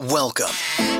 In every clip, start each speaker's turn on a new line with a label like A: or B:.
A: Welcome.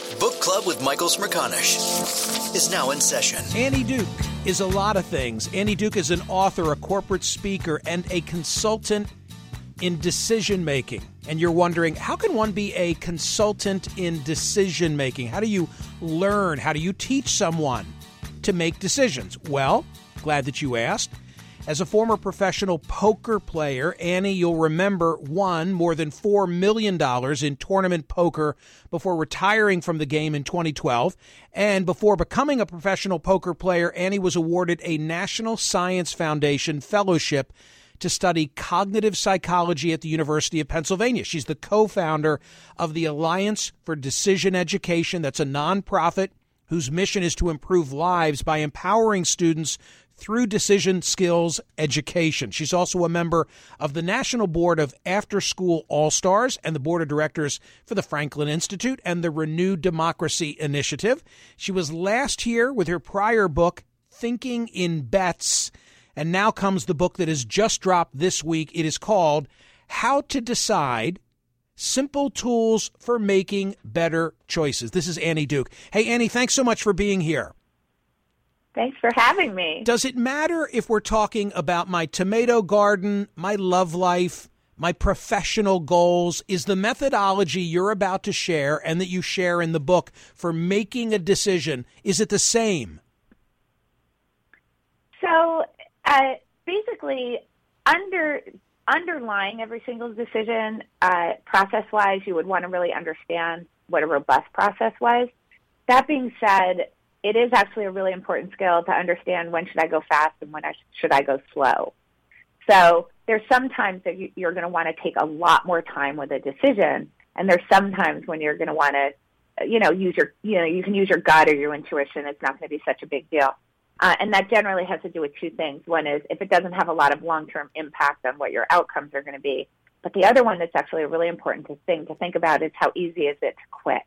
A: Book Club with Michael Smerconish is now in session.
B: Annie Duke is a lot of things. Annie Duke is an author, a corporate speaker, and a consultant in decision making. And you're wondering, how can one be a consultant in decision making? How do you learn? How do you teach someone to make decisions? Well, glad that you asked. As a former professional poker player, Annie, you'll remember, won more than $4 million in tournament poker before retiring from the game in 2012. And before becoming a professional poker player, Annie was awarded a National Science Foundation fellowship to study cognitive psychology at the University of Pennsylvania. She's the co founder of the Alliance for Decision Education. That's a nonprofit whose mission is to improve lives by empowering students through decision skills education. She's also a member of the National Board of After School All Stars and the Board of Directors for the Franklin Institute and the Renewed Democracy Initiative. She was last here with her prior book, Thinking in Bets. And now comes the book that has just dropped this week. It is called How to Decide Simple Tools for Making Better Choices. This is Annie Duke. Hey, Annie, thanks so much for being here.
C: Thanks for having me.
B: Does it matter if we're talking about my tomato garden, my love life, my professional goals? Is the methodology you're about to share and that you share in the book for making a decision, is it the same?
C: So, uh, basically, under underlying every single decision, uh, process wise, you would want to really understand what a robust process was. That being said, it is actually a really important skill to understand when should I go fast and when I sh- should I go slow. So there's sometimes that you, you're going to want to take a lot more time with a decision, and there's sometimes when you're going to want to, you know, use your, you know, you can use your gut or your intuition. It's not going to be such a big deal. Uh, and that generally has to do with two things. One is if it doesn't have a lot of long-term impact on what your outcomes are going to be, But the other one that's actually a really important thing to think about is how easy is it to quit.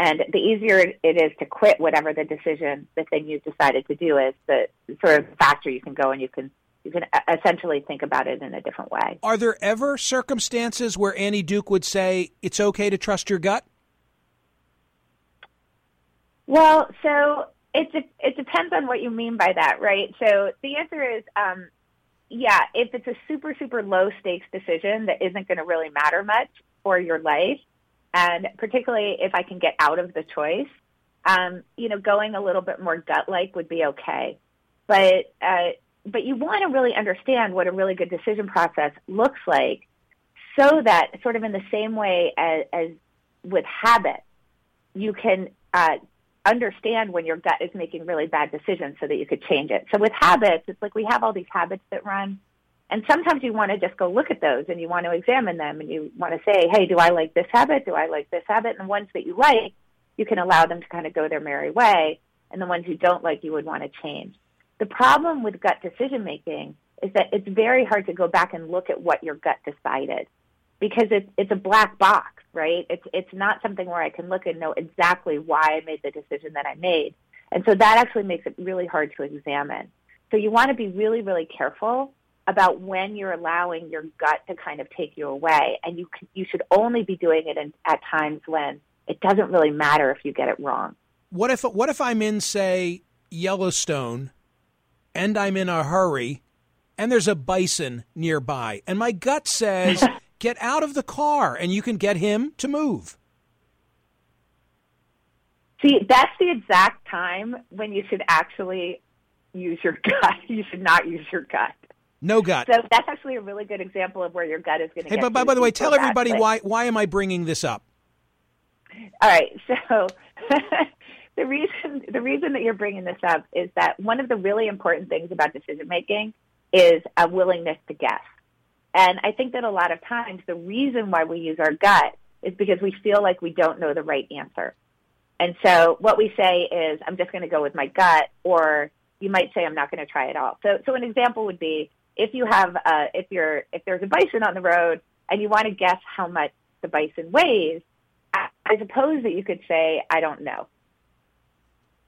C: And the easier it is to quit whatever the decision, the thing you've decided to do is, the sort of faster you can go and you can you can essentially think about it in a different way.
B: Are there ever circumstances where Annie Duke would say it's okay to trust your gut?
C: Well, so it de- it depends on what you mean by that, right? So the answer is, um, yeah, if it's a super super low stakes decision that isn't going to really matter much for your life, and particularly if I can get out of the choice, um, you know, going a little bit more gut like would be okay. But uh, but you want to really understand what a really good decision process looks like, so that sort of in the same way as, as with habit, you can uh, understand when your gut is making really bad decisions so that you could change it. So with habits, it's like we have all these habits that run. And sometimes you want to just go look at those and you want to examine them and you want to say, hey, do I like this habit? Do I like this habit? And the ones that you like, you can allow them to kind of go their merry way. And the ones you don't like, you would want to change. The problem with gut decision making is that it's very hard to go back and look at what your gut decided because it's it's a black box, right? It's it's not something where I can look and know exactly why I made the decision that I made. And so that actually makes it really hard to examine. So you want to be really really careful about when you're allowing your gut to kind of take you away and you you should only be doing it in, at times when it doesn't really matter if you get it wrong.
B: What if what if I'm in say Yellowstone and I'm in a hurry and there's a bison nearby and my gut says Get out of the car and you can get him to move.
C: See, that's the exact time when you should actually use your gut. You should not use your gut.
B: No gut.
C: So that's actually a really good example of where your gut is going to
B: hey,
C: get.
B: But by, by the way, tell everybody why why am I bringing this up?
C: All right. So the reason the reason that you're bringing this up is that one of the really important things about decision making is a willingness to guess. And I think that a lot of times the reason why we use our gut is because we feel like we don't know the right answer. And so what we say is, I'm just going to go with my gut, or you might say, I'm not going to try at all. So, so an example would be if you have, uh, if you're, if there's a bison on the road and you want to guess how much the bison weighs, I suppose that you could say, I don't know.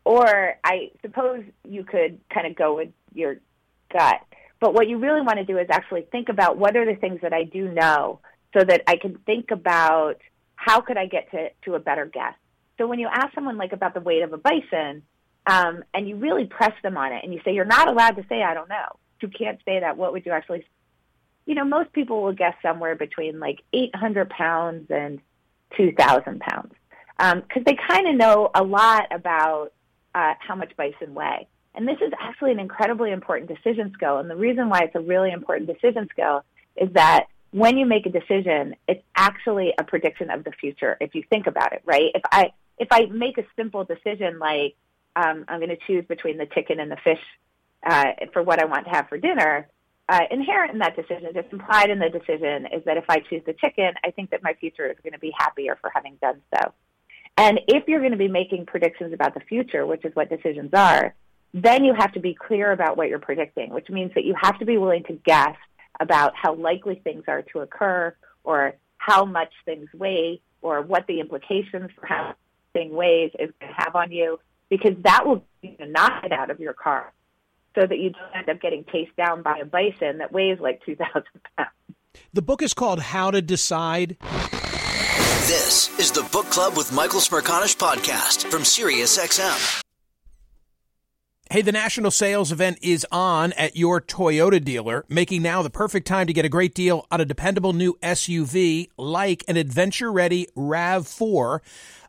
C: Or I suppose you could kind of go with your gut. But what you really want to do is actually think about what are the things that I do know so that I can think about how could I get to, to a better guess. So when you ask someone like about the weight of a bison, um, and you really press them on it and you say, you're not allowed to say, I don't know. You can't say that. What would you actually, you know, most people will guess somewhere between like 800 pounds and 2,000 pounds. Um, cause they kind of know a lot about, uh, how much bison weigh. And this is actually an incredibly important decision skill. And the reason why it's a really important decision skill is that when you make a decision, it's actually a prediction of the future. If you think about it, right? If I if I make a simple decision like um, I'm going to choose between the chicken and the fish uh, for what I want to have for dinner, uh, inherent in that decision, just implied in the decision, is that if I choose the chicken, I think that my future is going to be happier for having done so. And if you're going to be making predictions about the future, which is what decisions are, then you have to be clear about what you're predicting, which means that you have to be willing to guess about how likely things are to occur or how much things weigh or what the implications for how thing weighs is going to have on you because that will you know, knock it out of your car so that you don't end up getting chased down by a bison that weighs like 2,000 pounds.
B: The book is called How to Decide.
A: This is the Book Club with Michael Smerconish podcast from SiriusXM.
B: Hey, the national sales event is on at your Toyota dealer, making now the perfect time to get a great deal on a dependable new SUV like an adventure ready RAV4.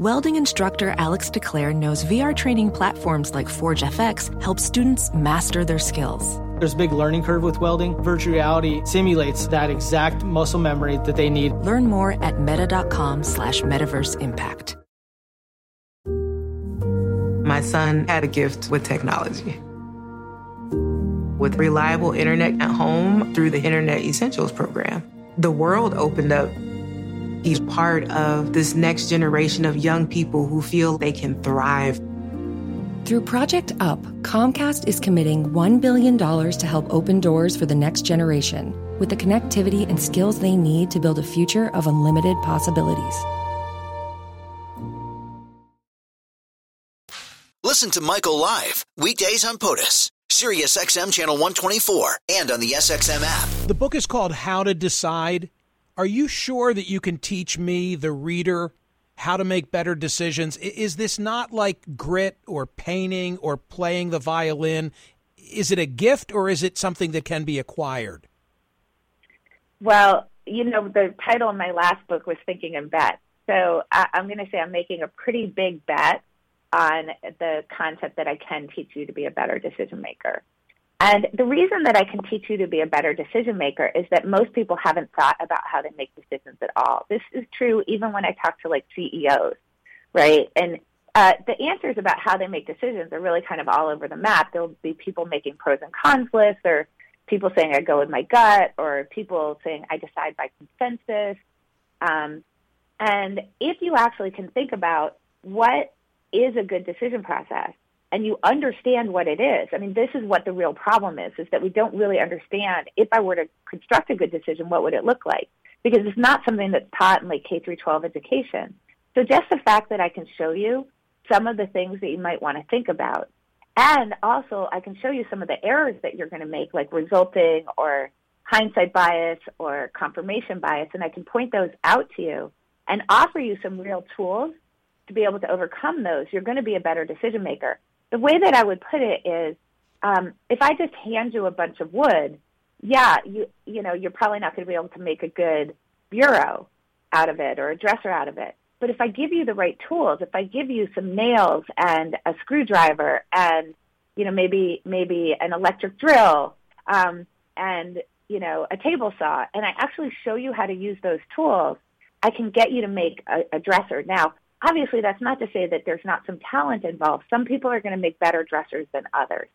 D: Welding instructor Alex DeClaire knows VR training platforms like Forge FX help students master their skills.
E: There's a big learning curve with welding. Virtual reality simulates that exact muscle memory that they need.
D: Learn more at meta.com slash metaverse impact.
F: My son had a gift with technology. With reliable internet at home through the Internet Essentials program, the world opened up He's part of this next generation of young people who feel they can thrive.
D: Through Project UP, Comcast is committing $1 billion to help open doors for the next generation with the connectivity and skills they need to build a future of unlimited possibilities.
A: Listen to Michael live weekdays on POTUS, Sirius XM channel 124, and on the SXM app.
B: The book is called How to Decide are you sure that you can teach me, the reader, how to make better decisions? Is this not like grit or painting or playing the violin? Is it a gift or is it something that can be acquired?
C: Well, you know, the title of my last book was Thinking in Bet. So I, I'm going to say I'm making a pretty big bet on the concept that I can teach you to be a better decision maker. And the reason that I can teach you to be a better decision maker is that most people haven't thought about how they make decisions at all. This is true even when I talk to like CEOs, right? And uh, the answers about how they make decisions are really kind of all over the map. There'll be people making pros and cons lists, or people saying I go with my gut, or people saying I decide by consensus. Um, and if you actually can think about what is a good decision process, and you understand what it is. I mean, this is what the real problem is, is that we don't really understand if I were to construct a good decision, what would it look like? Because it's not something that's taught in like K through 12 education. So just the fact that I can show you some of the things that you might want to think about. And also I can show you some of the errors that you're going to make, like resulting or hindsight bias or confirmation bias. And I can point those out to you and offer you some real tools to be able to overcome those. You're going to be a better decision maker the way that I would put it is, um, if I just hand you a bunch of wood, yeah, you you know you're probably not going to be able to make a good bureau out of it or a dresser out of it. But if I give you the right tools, if I give you some nails and a screwdriver and you know maybe maybe an electric drill um, and you know a table saw, and I actually show you how to use those tools, I can get you to make a, a dresser. Now, obviously that's not to say that there's not some talent involved. Some people are going to make better dressers than others.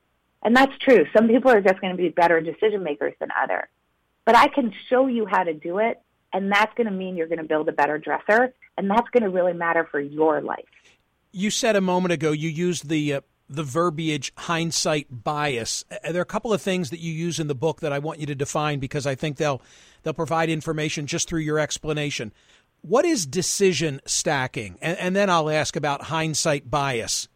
C: And that's true. Some people are just going to be better decision makers than others. But I can show you how to do it, and that's going to mean you're going to build a better dresser, and that's going to really matter for your life.
B: You said a moment ago you used the uh, the verbiage hindsight bias. There are a couple of things that you use in the book that I want you to define because I think they'll they'll provide information just through your explanation. What is decision stacking? And, and then I'll ask about hindsight bias.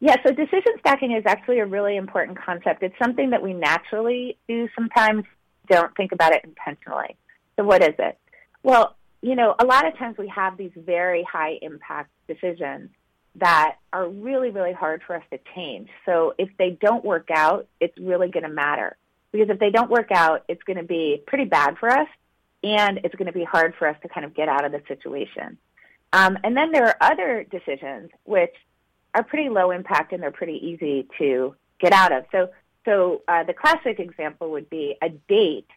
C: Yeah, so decision stacking is actually a really important concept. It's something that we naturally do sometimes, don't think about it intentionally. So, what is it? Well, you know, a lot of times we have these very high impact decisions that are really, really hard for us to change. So if they don't work out, it's really going to matter. Because if they don't work out, it's going to be pretty bad for us and it's going to be hard for us to kind of get out of the situation. Um, and then there are other decisions which are pretty low impact and they're pretty easy to get out of. So, so uh, the classic example would be a date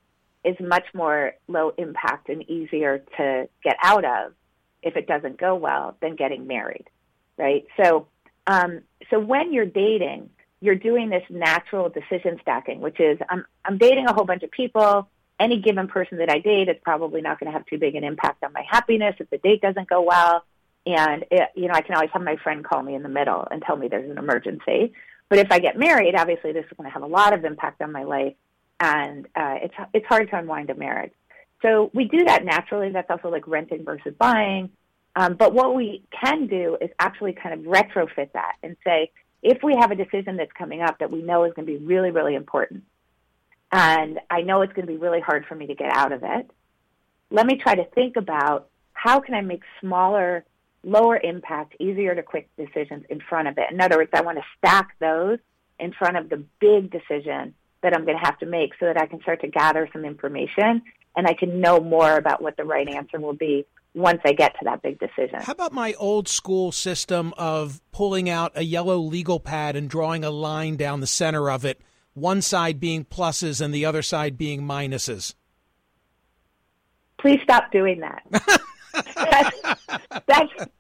C: is much more low impact and easier to get out of if it doesn't go well than getting married, right? So, um, so when you're dating, you're doing this natural decision stacking, which is I'm I'm dating a whole bunch of people. Any given person that I date is probably not going to have too big an impact on my happiness if the date doesn't go well. And it, you know, I can always have my friend call me in the middle and tell me there's an emergency. But if I get married, obviously this is going to have a lot of impact on my life and uh, it's it's hard to unwind a marriage. So we do that naturally. That's also like renting versus buying. Um, but what we can do is actually kind of retrofit that and say, if we have a decision that's coming up that we know is going to be really, really important, and I know it's going to be really hard for me to get out of it, let me try to think about how can I make smaller, lower impact, easier to quick decisions in front of it. In other words, I want to stack those in front of the big decision that I'm going to have to make so that I can start to gather some information and I can know more about what the right answer will be once I get to that big decision.
B: How about my old school system of pulling out a yellow legal pad and drawing a line down the center of it, one side being pluses and the other side being minuses?
C: Please stop doing that. that's, that's, that's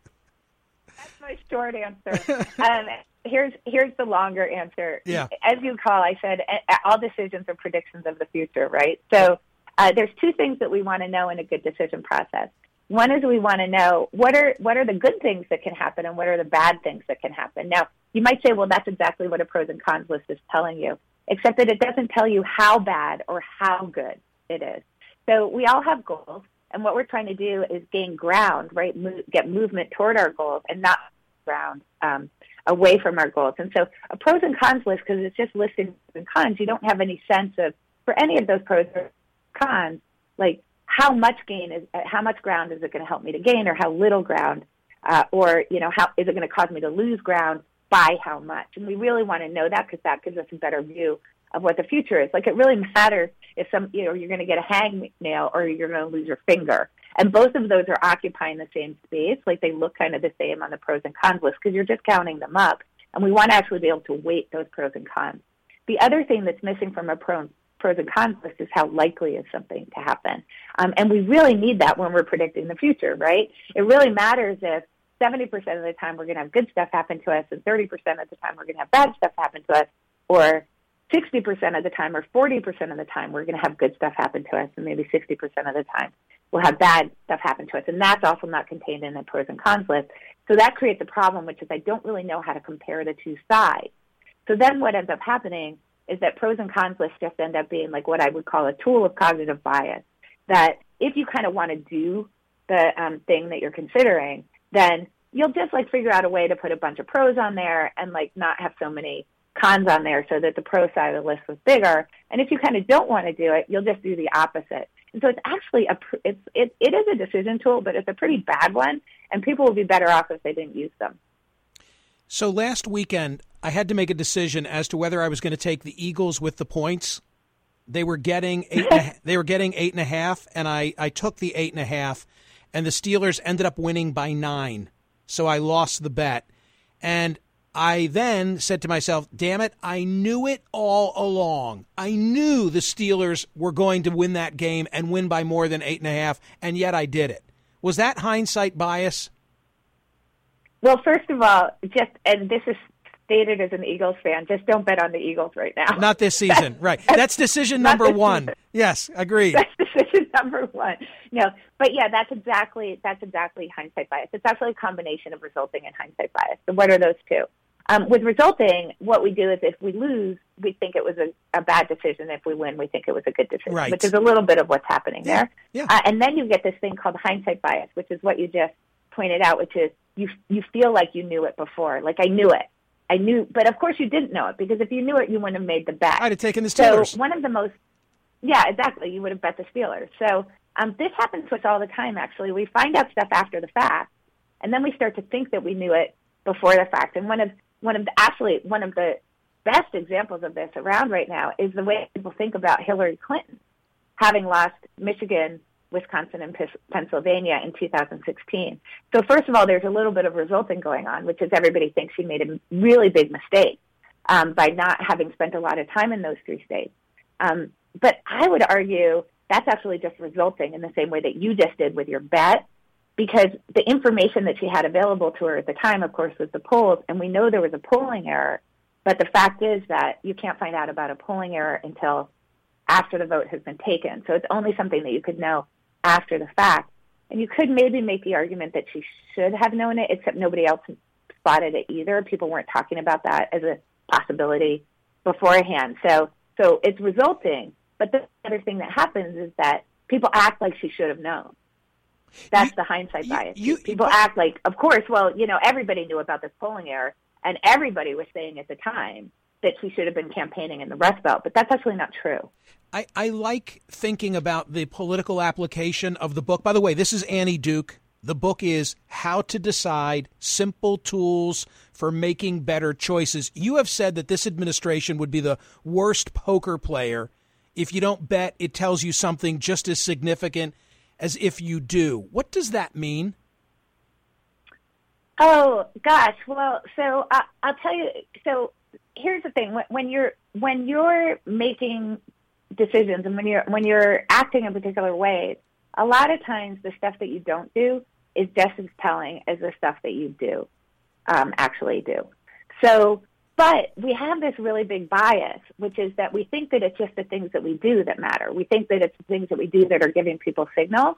C: my short answer. Um, here's here's the longer answer.
B: Yeah.
C: As you call, I said all decisions are predictions of the future, right? So uh, there's two things that we want to know in a good decision process. One is we want to know what are what are the good things that can happen and what are the bad things that can happen. Now, you might say, well, that's exactly what a pros and cons list is telling you, except that it doesn't tell you how bad or how good it is. So we all have goals, and what we're trying to do is gain ground, right? Mo- get movement toward our goals, and not ground um, away from our goals. And so a pros and cons list, because it's just pros and cons, you don't have any sense of, for any of those pros or cons, like how much gain is, how much ground is it going to help me to gain or how little ground, uh, or, you know, how is it going to cause me to lose ground by how much? And we really want to know that because that gives us a better view of what the future is. Like it really matters if some, you know, you're going to get a hangnail or you're going to lose your finger. And both of those are occupying the same space. Like they look kind of the same on the pros and cons list because you're just counting them up. And we want to actually be able to weight those pros and cons. The other thing that's missing from a pro, pros and cons list is how likely is something to happen. Um, and we really need that when we're predicting the future, right? It really matters if 70% of the time we're going to have good stuff happen to us and 30% of the time we're going to have bad stuff happen to us, or 60% of the time or 40% of the time we're going to have good stuff happen to us and maybe 60% of the time we'll have bad stuff happen to us. And that's also not contained in the pros and cons list. So that creates a problem, which is I don't really know how to compare the two sides. So then what ends up happening is that pros and cons lists just end up being like what I would call a tool of cognitive bias. That if you kind of want to do the um, thing that you're considering, then you'll just like figure out a way to put a bunch of pros on there and like not have so many cons on there so that the pro side of the list was bigger. And if you kind of don't want to do it, you'll just do the opposite. And so it's actually a it's it, it is a decision tool, but it's a pretty bad one, and people would be better off if they didn't use them.
B: So last weekend, I had to make a decision as to whether I was going to take the Eagles with the points. They were getting eight. a, they were getting eight and a half, and I I took the eight and a half, and the Steelers ended up winning by nine. So I lost the bet, and I then said to myself, damn it, I knew it all along. I knew the Steelers were going to win that game and win by more than eight and a half, and yet I did it. Was that hindsight bias?
C: Well, first of all, just, and this is stated as an Eagles fan, just don't bet on the Eagles right now.
B: Not this season, right. That's decision number one.
C: Season.
B: Yes, agreed.
C: That's decision number one. No, but yeah, that's exactly, that's exactly hindsight bias. It's actually a combination of resulting and hindsight bias. So what are those two? Um, with resulting, what we do is if we lose, we think it was a, a, bad decision. If we win, we think it was a good decision,
B: right.
C: which is a little bit of what's happening
B: yeah.
C: there.
B: Yeah.
C: Uh, and then you get this thing called hindsight bias, which is what you just pointed out, which is you you feel like you knew it before. Like I knew it, I knew, but of course you didn't know it because if you knew it, you wouldn't have made the bet.
B: I'd have taken the Steelers.
C: So one of the most, yeah, exactly. You would have bet the Steelers. So Um, this happens to us all the time, actually. We find out stuff after the fact, and then we start to think that we knew it before the fact. And one of one of the actually one of the best examples of this around right now is the way people think about Hillary Clinton having lost Michigan, Wisconsin, and Pennsylvania in 2016. So first of all, there's a little bit of resulting going on, which is everybody thinks she made a really big mistake um, by not having spent a lot of time in those three states. Um, but I would argue that's actually just resulting in the same way that you just did with your bet, because the information that she had available to her at the time, of course, was the polls, and we know there was a polling error. But the fact is that you can't find out about a polling error until after the vote has been taken. So it's only something that you could know after the fact. And you could maybe make the argument that she should have known it, except nobody else spotted it either. People weren't talking about that as a possibility beforehand. So so it's resulting. But the other thing that happens is that people act like she should have known. That's you, the hindsight bias. You, people act like, of course, well, you know, everybody knew about this polling error, and everybody was saying at the time that she should have been campaigning in the Rust Belt, but that's actually not true.
B: I, I like thinking about the political application of the book. By the way, this is Annie Duke. The book is How to Decide Simple Tools for Making Better Choices. You have said that this administration would be the worst poker player. If you don't bet, it tells you something just as significant as if you do. What does that mean?
C: Oh gosh, well, so uh, I'll tell you. So here's the thing: when you're when you're making decisions and when you're when you're acting in particular ways, a lot of times the stuff that you don't do is just as telling as the stuff that you do um, actually do. So, but we have this really big bias, which is that we think that it's just the things that we do that matter. We think that it's the things that we do that are giving people signals.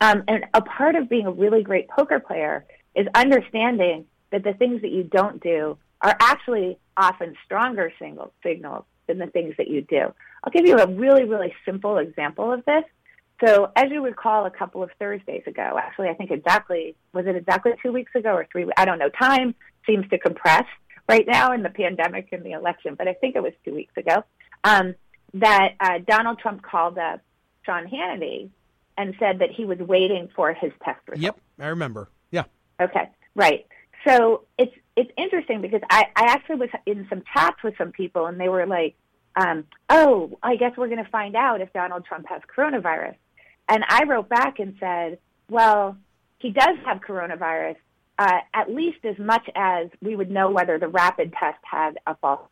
C: Um, and a part of being a really great poker player is understanding that the things that you don't do are actually often stronger single, signals than the things that you do. I'll give you a really, really simple example of this. So, as you recall, a couple of Thursdays ago, actually, I think exactly, was it exactly two weeks ago or three? I don't know. Time seems to compress right now in the pandemic and the election, but I think it was two weeks ago um, that uh, Donald Trump called up Sean Hannity and said that he was waiting for his test results.
B: Yep, I remember. Yeah.
C: Okay, right. So it's it's interesting because I, I actually was in some chats with some people and they were like, um, oh, I guess we're going to find out if Donald Trump has coronavirus. And I wrote back and said, well, he does have coronavirus, uh, at least as much as we would know whether the rapid test had a false.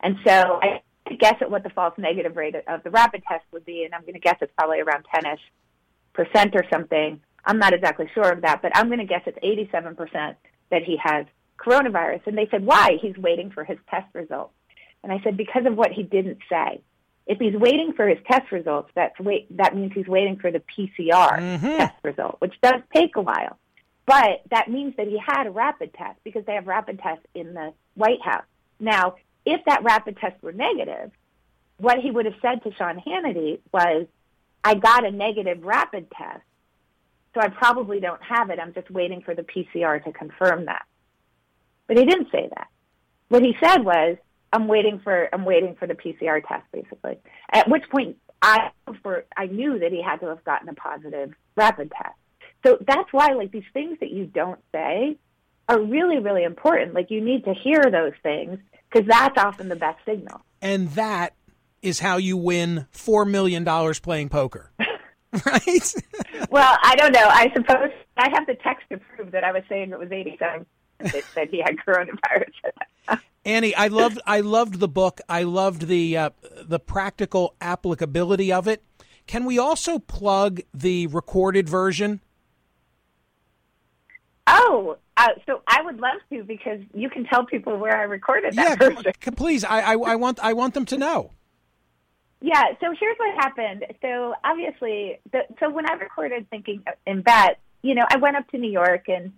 C: And so I guess at what the false negative rate of the rapid test would be, and I'm going to guess it's probably around 10ish percent or something. I'm not exactly sure of that, but I'm going to guess it's 87 percent that he has coronavirus. And they said, why? He's waiting for his test results. And I said, because of what he didn't say. If he's waiting for his test results, that's wait, that means he's waiting for the PCR mm-hmm. test result, which does take a while. But that means that he had a rapid test because they have rapid tests in the White House. Now, if that rapid test were negative, what he would have said to Sean Hannity was, I got a negative rapid test, so I probably don't have it. I'm just waiting for the PCR to confirm that. But he didn't say that. What he said was, I'm waiting for I'm waiting for the PCR test, basically. At which point I for I knew that he had to have gotten a positive rapid test. So that's why like these things that you don't say are really really important. Like you need to hear those things because that's often the best signal.
B: And that is how you win four million dollars playing poker. right?
C: well, I don't know. I suppose I have the text to prove that I was saying it was 87 that said he had coronavirus.
B: Annie, I loved I loved the book. I loved the uh, the practical applicability of it. Can we also plug the recorded version?
C: Oh, uh, so I would love to because you can tell people where I recorded that
B: yeah, version. please. I, I, I want I want them to know.
C: Yeah. So here's what happened. So obviously, the, so when I recorded Thinking in Bet, you know, I went up to New York and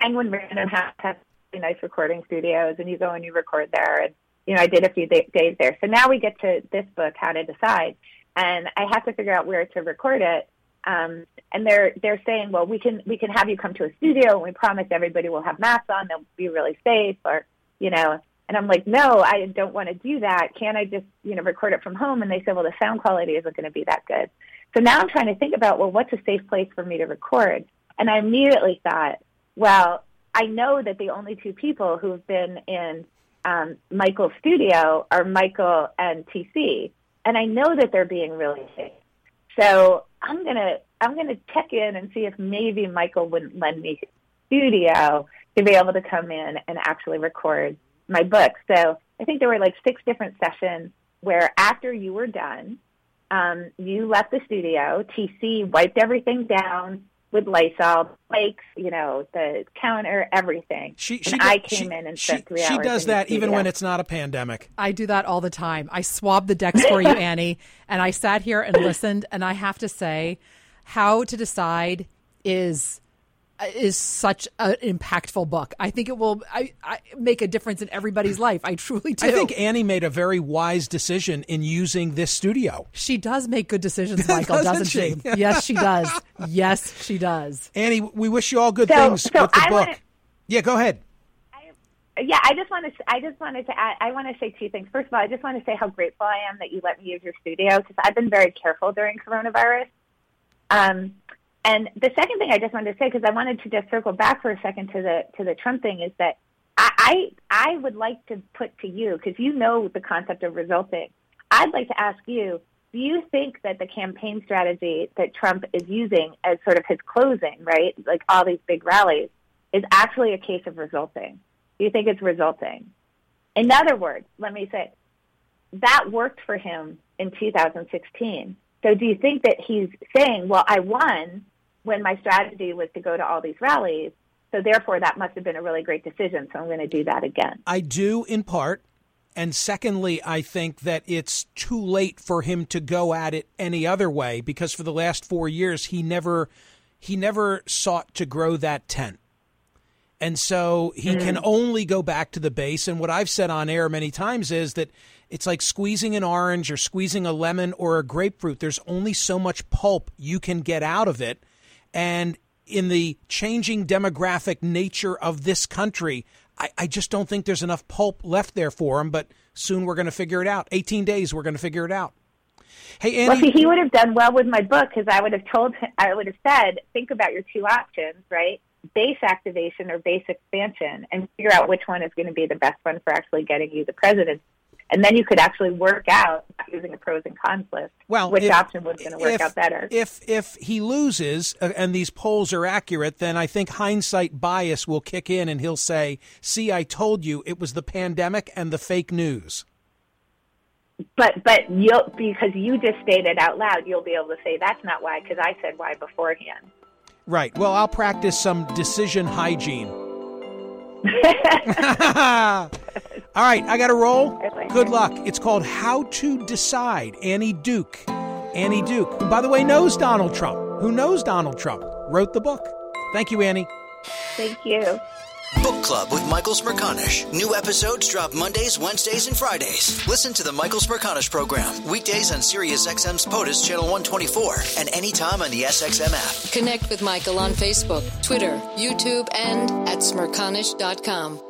C: Penguin Random House has really nice recording studios, and you go and you record there. And you know, I did a few day- days there. So now we get to this book, How to Decide, and I have to figure out where to record it. Um, and they're they're saying, well, we can we can have you come to a studio, and we promise everybody will have masks on, they'll be really safe, or you know. And I'm like, no, I don't want to do that. Can I just you know record it from home? And they said, well, the sound quality isn't going to be that good. So now I'm trying to think about, well, what's a safe place for me to record? And I immediately thought, well, I know that the only two people who've been in um, Michael's studio are Michael and TC, and I know that they're being really safe. So I'm gonna I'm gonna check in and see if maybe Michael wouldn't lend me his studio to be able to come in and actually record my book. So I think there were like six different sessions where after you were done, um, you left the studio. TC wiped everything down with Lysol, flakes, you know, the counter, everything.
B: She,
C: and
B: she,
C: I came
B: she,
C: in and
B: she,
C: spent three
B: she
C: hours.
B: does
C: in the
B: that even when it's not a pandemic.
G: I do that all the time. I swab the decks for you, Annie, and I sat here and listened. And I have to say, how to decide is is such an impactful book. I think it will I, I make a difference in everybody's life. I truly do.
B: I think Annie made a very wise decision in using this studio.
G: she does make good decisions, Michael,
B: Doesn't
G: doesn't she?
B: she?
G: yes, she does. Yes, she does.
B: Annie, we wish you all good
C: So-
B: things
C: so
B: with the
C: I
B: book.
C: wanna-
B: yeah, go ahead.
C: yeah, I just want to. I just wanted to. Add, I want to say two things. First of all, I just want to say how grateful I am that you let me use your studio because I've been very careful during coronavirus. Um, and the second thing I just wanted to say because I wanted to just circle back for a second to the to the Trump thing is that I I, I would like to put to you because you know the concept of resulting. I'd like to ask you. Do you think that the campaign strategy that Trump is using as sort of his closing, right, like all these big rallies, is actually a case of resulting? Do you think it's resulting? In other words, let me say, that worked for him in 2016. So do you think that he's saying, well, I won when my strategy was to go to all these rallies, so therefore that must have been a really great decision, so I'm going to do that again?
B: I do in part. And secondly, I think that it's too late for him to go at it any other way because for the last four years he never he never sought to grow that tent. And so he mm. can only go back to the base. And what I've said on air many times is that it's like squeezing an orange or squeezing a lemon or a grapefruit. There's only so much pulp you can get out of it. And in the changing demographic nature of this country, I, I just don't think there's enough pulp left there for him. But soon we're going to figure it out. 18 days, we're going to figure it out. Hey,
C: Well,
B: Annie.
C: see, he would have done well with my book because I would have told him, I would have said, think about your two options, right? Base activation or base expansion, and figure out which one is going to be the best one for actually getting you the presidency. And then you could actually work out using a pros and cons list
B: Well,
C: which
B: if-
C: option was going to work
B: if-
C: out better.
B: If if he loses uh, and these polls are accurate, then I think hindsight bias will kick in, and he'll say, "See, I told you it was the pandemic and the fake news."
C: but but you'll because you just stated out loud, you'll be able to say that's not why because I said why beforehand.
B: Right. Well, I'll practice some decision hygiene. All right, I got to roll. Good luck. It's called How to Decide. Annie Duke. Annie Duke, who, by the way, knows Donald Trump, who knows Donald Trump, wrote the book. Thank you, Annie.
C: Thank you.
A: Book Club with Michael Smerconish. New episodes drop Mondays, Wednesdays, and Fridays. Listen to the Michael Smerconish program weekdays on Sirius XM's POTUS Channel 124 and anytime on the SXM app.
H: Connect with Michael on Facebook, Twitter, YouTube, and at smerconish.com.